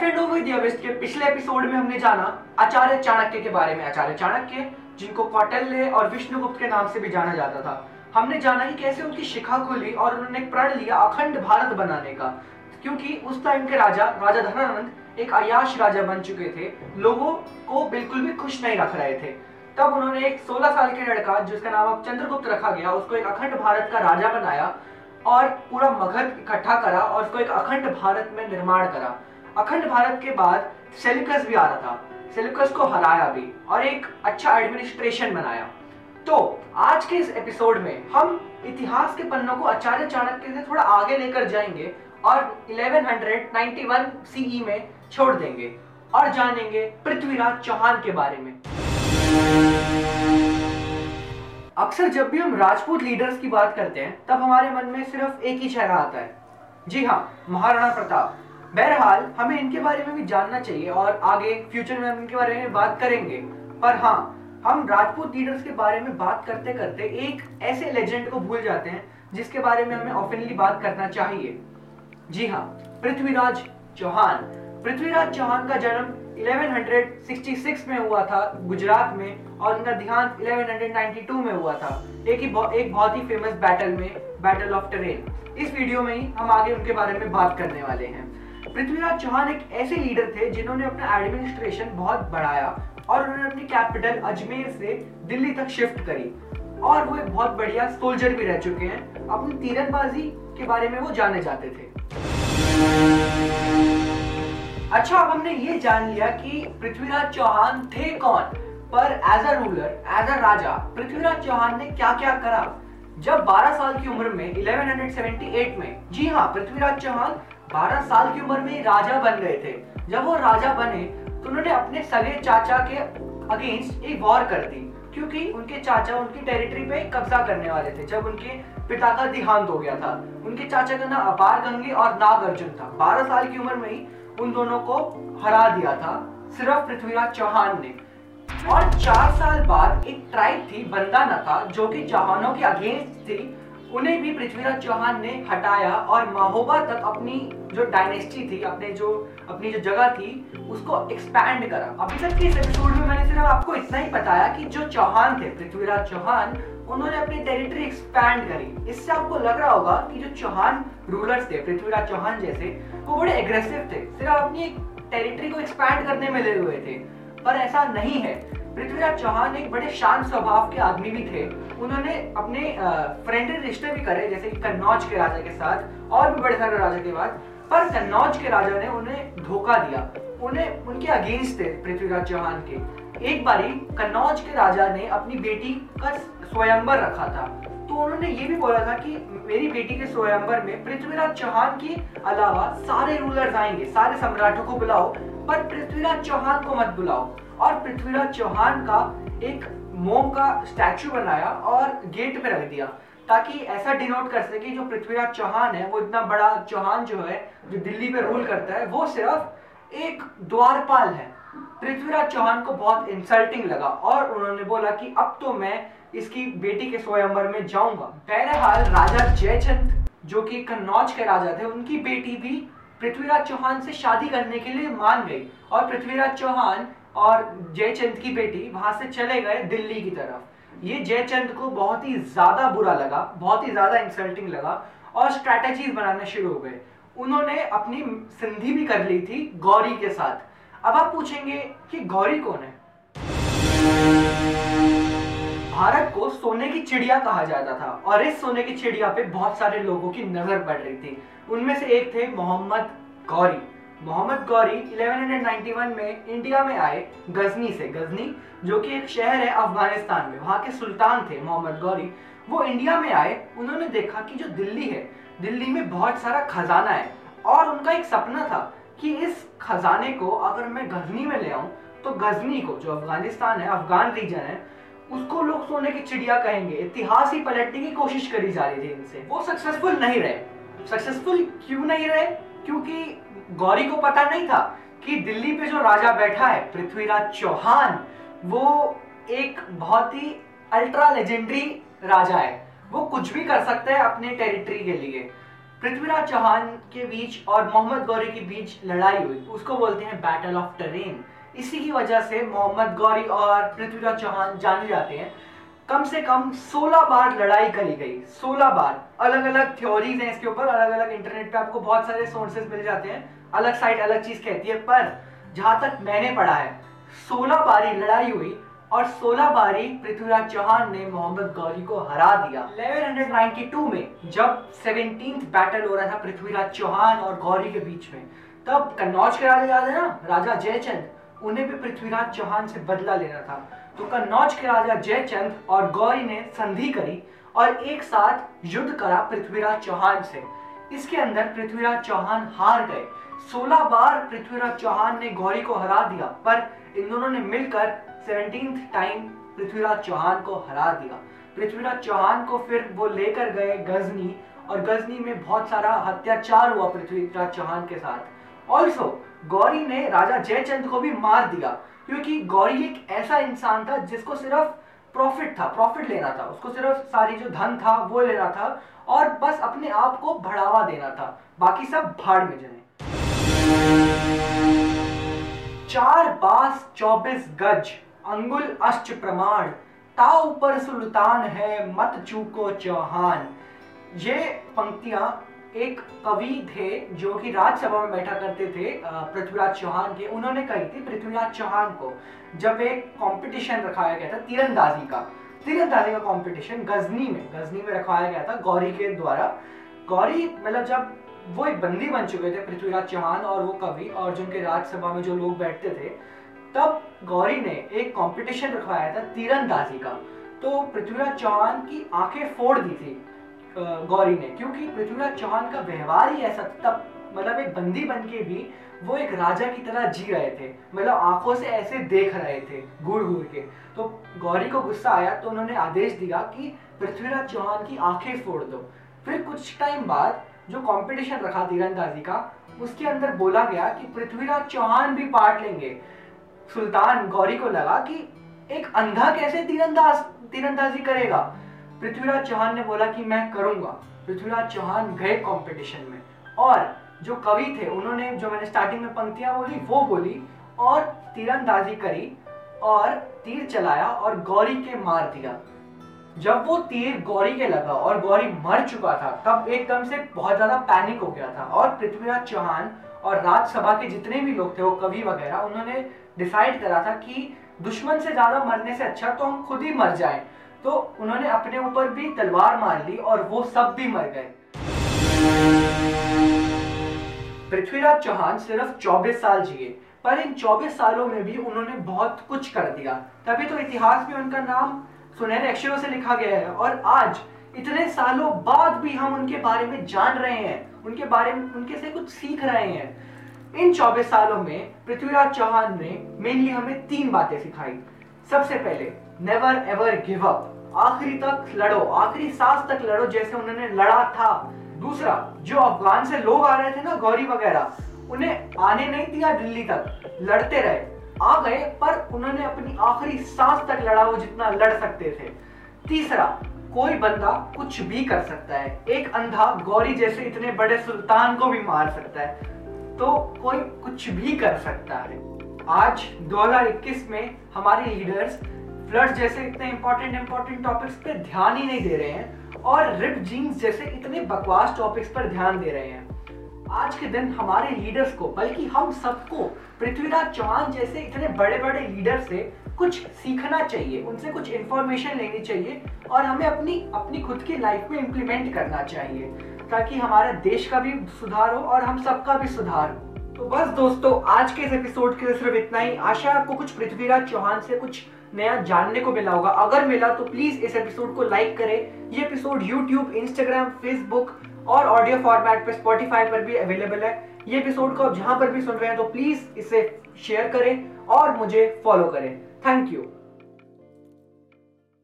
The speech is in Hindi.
फ्रेंडो विद के पिछले एपिसोड में हमने जाना आचार्य चाणक्य के बारे में। आचार्य चाणक्य, जिनको कौटिल्य और विष्णुगुप्त के नाम से भी जाना जाता था। हमने जाना कि कैसे उनकी शिखा खुली और उन्होंने प्रण लिया अखंड भारत बनाने का। क्योंकि उस टाइम के राजा राजा धनानंद एक अयाश राजा बन चुके थे। लोगों को बिल्कुल भी खुश नहीं रख रहे थे। तब उन्होंने एक 16 साल के लड़का, जिसका नाम अब चंद्रगुप्त रखा गया, उसको एक अखंड भारत का राजा बनाया और पूरा मगध इकट्ठा करा और उसको एक अखंड भारत में निर्माण करा। अखंड भारत के बाद सेल्यूकस भी आ रहा था। सेल्यूकस को हराया भी और एक अच्छा एडमिनिस्ट्रेशन बनाया। तो आज के इस एपिसोड में हम इतिहास के पन्नों को आचार्य चाणक्य से थोड़ा आगे लेकर जाएँगे और 1191 सीई में छोड़ देंगे और जानेंगे पृथ्वीराज चौहान के बारे में। अक्सर जब भी हम राजपूत लीडर्स की बात करते हैं, तब हमारे मन में सिर्फ़ एक ही चेहरा आता है। जी हाँ महाराणा प्रताप। बहरहाल, हमें इनके बारे में भी जानना चाहिए और आगे फ्यूचर में हम इनके बारे में बात करेंगे। पर हाँ हम राजपूत लीडर्स के बारे में बात करते करते एक ऐसे लेजेंड को भूल जाते हैं, जिसके बारे में हमें ऑफनली बात करना चाहिए। जी हाँ पृथ्वीराज चौहान। पृथ्वीराज चौहान का जन्म 1166 में हुआ था गुजरात में और उनका देहांत 1192 में हुआ था। एक ही एक बहुत ही फ़ेमस बैटल में बैटल ऑफ़ टेरेन इस वीडियो में ही हम आगे उनके बारे में बात करने वाले हैं। पृथ्वीराज चौहान एक ऐसे लीडर थे जिन्होंने अपना एडमिनिस्ट्रेशन बहुत बढ़ाया और उन्होंने अपनी कैपिटल अजमेर से दिल्ली तक शिफ्ट करी। और वो एक बहुत बढ़िया सोल्जर भी रह चुके हैं। अपनी तीरंदाजी के बारे में वो जाने जाते थे। अच्छा अब हमने ये जान लिया कि पृथ्वीराज चौहान थे कौन? पर as a ruler as a राजा, पृथ्वीराज चौहान ने क्या क्या करा? जब 12 साल की उम्र में 1178 में, जी हाँ पृथ्वीराज चौहान 12 साल की उम्र में राजा बन गए थे। जब वो राजा बने तो उन्होंने अपने सगे चाचा के अगेंस्ट एक वॉर कर दी, क्योंकि उनके चाचा उनकी टेरिटरी पे कब्जा करने वाले थे, जब उनके पिता का देहांत हो गया था। उनके चाचा का नाम अपार गंगे और नाग अर्जुन था। 12 साल की उम्र में ही उन दोनों को हरा दिया था, सिर्फ़ पृथ्वीराज चौहान ने। और चार साल बाद एक ट्राइब थी, बंदा था, जो कि चौहानों के अगेंस्ट थी। उन्हें भी पृथ्वीराज चौहान ने हटाया और महोबा तक अपनी जो डायनेस्टी थी, अपने जो, अपनी जो जगह थी, उसको एक्सपैंड करा। अभी तक के इस एपिसोड में मैंने सिर्फ़ आपको इतना ही बताया कि जो चौहान थे, पृथ्वीराज चौहान, उन्होंने अपनी टेरिटरी एक्सपैंड करी। इससे आपको लग रहा होगा कि जो चौहान रूलर्स थे, पृथ्वीराज चौहान जैसे, वो बड़े एग्रेसिव थे। सिर्फ़ अपनी टेरिटरी को एक्सपैंड करने में लगे हुए थे। पर ऐसा नहीं है। पृथ्वीराज चौहान एक बड़े शांत स्वभाव के आदमी भी थे। उन्होंने अपने फ्रेंडली रिश्ते भी करे, जैसे कन्नौज के राजा के साथ, और भी बड़े सारे राजा के बाद। पर कन्नौज के राजा ने उन्हें धोखा दिया। उन्हें, उनके अगेंस्ट थे पृथ्वीराज चौहान के। एक बारी कन्नौज के राजा ने अपनी बेटी का स्वयंवर रखा था। तो उन्होंने ये भी बोला था कि मेरी बेटी के स्वयंवर में पृथ्वीराज चौहान के अलावा सारे रूलर्स आएँगे, सारे सम्राटों को बुलाओ पर पृथ्वीराज चौहान को मत बुलाओ। और पृथ्वीराज चौहान का एक मोम का स्टैचू बनाया और गेट पे रख दिया, ताकि ऐसा डिनोट कर सके जो पृथ्वीराज चौहान है, वो इतना बड़ा चौहान जो है, जो दिल्ली पे रूल करता है, वो सिर्फ़ एक द्वारपाल है। पृथ्वीराज चौहान को बहुत इंसल्टिंग लगा और उन्होंने बोला कि अब तो मैं इसकी बेटी के स्वयंवर में जाऊँगा। बहरहाल राजा जयचंद, जो कि कन्नौज के राजा थे, उनकी बेटी भी पृथ्वीराज चौहान से शादी करने के लिए मान गई और पृथ्वीराज चौहान और जयचंद की बेटी वहाँ से चले गए दिल्ली की तरफ़। ये जयचंद को बहुत ही ज़्यादा बुरा लगा, बहुत ही ज़्यादा इंसल्टिंग लगा और स्ट्रैटेजीज बनाना शुरू हो गए। उन्होंने अपनी संधि भी कर ली थी गौरी के साथ। अब आप पूछेंगे कि गौरी कौन है? भारत को सोने की चिड़िया कहा जाता था और इस सोने की चिड़िया पे बहुत सारे लोगों की नज़र पड़ रही थी। उनमें से एक थे मोहम्मद गौरी। मोहम्मद गौरी 1191 में इंडिया में आए गजनी से। गजनी, जो कि एक शहर है अफ़गानिस्तान में, वहाँ के सुल्तान थे मोहम्मद गौरी। वो इंडिया में आए, उन्होंने देखा कि जो दिल्ली है, दिल्ली में बहुत सारा खजाना है और उनका एक सपना था कि इस खजाने को अगर मैं गजनी में ले आऊँ तो गजनी को, जो अफ़गानिस्तान है, अफगान रीजन है उसको लोग सोने की चिड़िया कहेंगे। इतिहास ही पलटने की कोशिश करी जा रही थी इनसे। वो सक्सेसफुल नहीं रहे। सक्सेसफुल क्यों नहीं रहे? क्योंकि गौरी को पता नहीं था कि दिल्ली पे जो राजा बैठा है, पृथ्वीराज चौहान, वो एक बहुत ही अल्ट्रा लेजेंडरी राजा है। वो कुछ भी कर सकता है अपने टेरिटरी के लिए। पृथ्वीराज चौहान के बीच और मोहम्मद गौरी के बीच लड़ाई हुई। उसको बोलते हैं बैटल ऑफ़ टरेन इसी की वजह से मोहम्मद गौरी और पृथ्वीराज चौहान जाने जाते हैं। कम से कम 16 बार लड़ाई करी गई 16 बार। अलग अलग थ्योरीज हैं इसके ऊपर अलग अलग इंटरनेट पे आपको बहुत सारे सोर्सेज मिल जाते हैं। अलग साइड अलग चीज़ कहती है, पर जहाँ तक मैंने पढ़ा है 16 बारी लड़ाई हुई और 16 बारी पृथ्वीराज चौहान ने मोहम्मद गौरी को हरा दिया। 1192 में जब सेवनटीन बैटल हो रहा था पृथ्वीराज चौहान और गौरी के बीच में, तब कन्नौज के राजा याद है ना? राजा जयचंद। उन्हें भी पृथ्वीराज चौहान से बदला लेना था। तो कन्नौज के राजा जयचंद और गौरी ने संधि करी और एक साथ युद्ध करा पृथ्वीराज चौहान से। इसके अंदर पृथ्वीराज चौहान हार गए। 16 बार पृथ्वीराज चौहान ने गौरी को हरा दिया, पर इन दोनों ने मिलकर सेवनटीन टाइम पृथ्वीराज चौहान को हरा दिया। पृथ्वीराज चौहान को फिर वो लेकर गए गजनी और गजनी में बहुत सारा अत्याचार हुआ पृथ्वीराज चौहान के साथ। ऑल्सो गौरी ने राजा जयचंद को भी मार दिया, क्योंकि गौरी एक ऐसा इंसान था जिसको सिर्फ़ प्रॉफिट था प्रॉफिट लेना था। उसको सिर्फ़ सारी जो धन था, वो लेना था और बस अपने आप को बढ़ावा देना था। बाकी सब भाड़ में जाए। चार बास, चौबीस गज, अंगुल अष्ट प्रमाण ताऊ पर सुल्तान है, मत चूको चौहान। ये पंक्तियाँ एक कवि थे जो कि राज्यसभा में बैठा करते थे पृथ्वीराज चौहान के। उन्होंने कही थी पृथ्वीराज चौहान को, जब एक कंपटीशन रखाया गया था तीरंदाजी का। तीरंदाजी का कंपटीशन गजनी में गजनी में रखवाया गया था गौरी के द्वारा। गौरी मतलब जब वो एक बंदी बन चुके थे पृथ्वीराज चौहान और वो कवि और जिनके राज्यसभा में जो लोग बैठते थे, तब गौरी ने एक कंपटीशन रखवाया था तीरंदाजी का। तो पृथ्वीराज चौहान की आँखें फोड़ दी थी। गौरी ने क्योंकि पृथ्वीराज चौहान का व्यवहार ही ऐसा तब मतलब एक बंदी बन के भी वो एक राजा की तरह जी रहे थे मतलब आँखों से ऐसे देख रहे थे घूर घूर के। तो गौरी को गुस्सा आया तो उन्होंने आदेश दिया कि पृथ्वीराज चौहान की आँखें फोड़ दो। फिर कुछ टाइम बाद जो कंपटीशन रखा तीरंदाजी का, उसके अंदर बोला गया कि पृथ्वीराज चौहान भी पार्ट लेंगे। सुल्तान गौरी को लगा कि एक अंधा कैसे तीरंदाज, तीरंदाजी करेगा? पृथ्वीराज चौहान ने बोला कि मैं करूँगा। पृथ्वीराज चौहान गए कंपटीशन में। और जो कवि थे, उन्होंने जो मैंने स्टार्टिंग में पंक्तियाँ बोली, वो बोली, और तीरंदाजी करी, और तीर चलाया, और गौरी के मार दिया। जब वो तीर गौरी के लगा, और गौरी मर चुका था, तब एकदम से बहुत ज़्यादा पैनिक हो गया था। और पृथ्वीराज चौहान और राज्यसभा के जितने भी लोग थे, वो कवि वगैरह, उन्होंने डिसाइड करा था कि दुश्मन से ज़्यादा मरने से अच्छा तो हम खुद ही मर जाएँ। तो उन्होंने अपने ऊपर भी तलवार मार ली और वो सब भी मर गए। पृथ्वीराज चौहान सिर्फ़ 24 साल जिए, पर इन 24 सालों में भी उन्होंने बहुत कुछ कर दिया। तभी तो इतिहास में उनका नाम सुनहरे अक्षरों से लिखा गया है और आज, इतने सालों बाद भी हम उनके बारे में जान रहे हैं, उनके बारे में, उनके से कुछ सीख रहे हैं। इन 24 सालों में पृथ्वीराज चौहान ने मेनली हमें तीन बातें सिखाई। सबसे पहले नेवर एवर गिव अप आखिरी तक लड़ो, आखिरी सांस तक लड़ो जैसे उन्होंने लड़ा था। दूसरा, जो अफगान से लोग आ रहे थे ना, गौरी वगैरह, उन्हें आने नहीं दिया दिल्ली तक। लड़ते रहे। आ गए, पर उन्होंने अपनी आखिरी सांस तक लड़ा वो जितना लड़ सकते थे। तीसरा, कोई बंदा कुछ भी कर सकता है। एक अंधा गौरी जैसे इतने बड़े सुल्तान को भी मार सकता है। तो कोई कुछ भी कर सकता है। आज 2021 में, हमारे लीडर्स फ्लड जैसे इतने इंपॉर्टेंट इंपॉर्टेंट टॉपिक्स पे ध्यान ही नहीं दे रहे हैं और रिप जीन्स जैसे इतने बकवास टॉपिक्स पर ध्यान दे रहे हैं। आज के दिन हमारे लीडर्स को, बल्कि हम सबको, पृथ्वीराज चौहान जैसे इतने बड़े बड़े लीडर से कुछ सीखना चाहिए, उनसे कुछ इंफॉर्मेशन लेनी चाहिए और हमें अपनी अपनी खुद की लाइफ में इम्प्लीमेंट करना चाहिए, ताकि हमारे देश का भी सुधार हो और हम सबका भी सुधार हो। तो बस दोस्तों, आज के इस एपिसोड के लिए सिर्फ़ इतना ही। आशा आपको कुछ पृथ्वीराज चौहान से कुछ नया जानने को मिला होगा। अगर मिला तो प्लीज़ इस एपिसोड को लाइक करें। ये एपिसोड यूट्यूब इंस्टाग्राम फेसबुक और ऑडियो फॉर्मेट पर स्पॉटिफाई पर भी अवेलेबल है। ये एपिसोड को आप जहाँ पर भी सुन रहे हैं तो प्लीज़ इसे शेयर करें और मुझे फॉलो करें। Thank you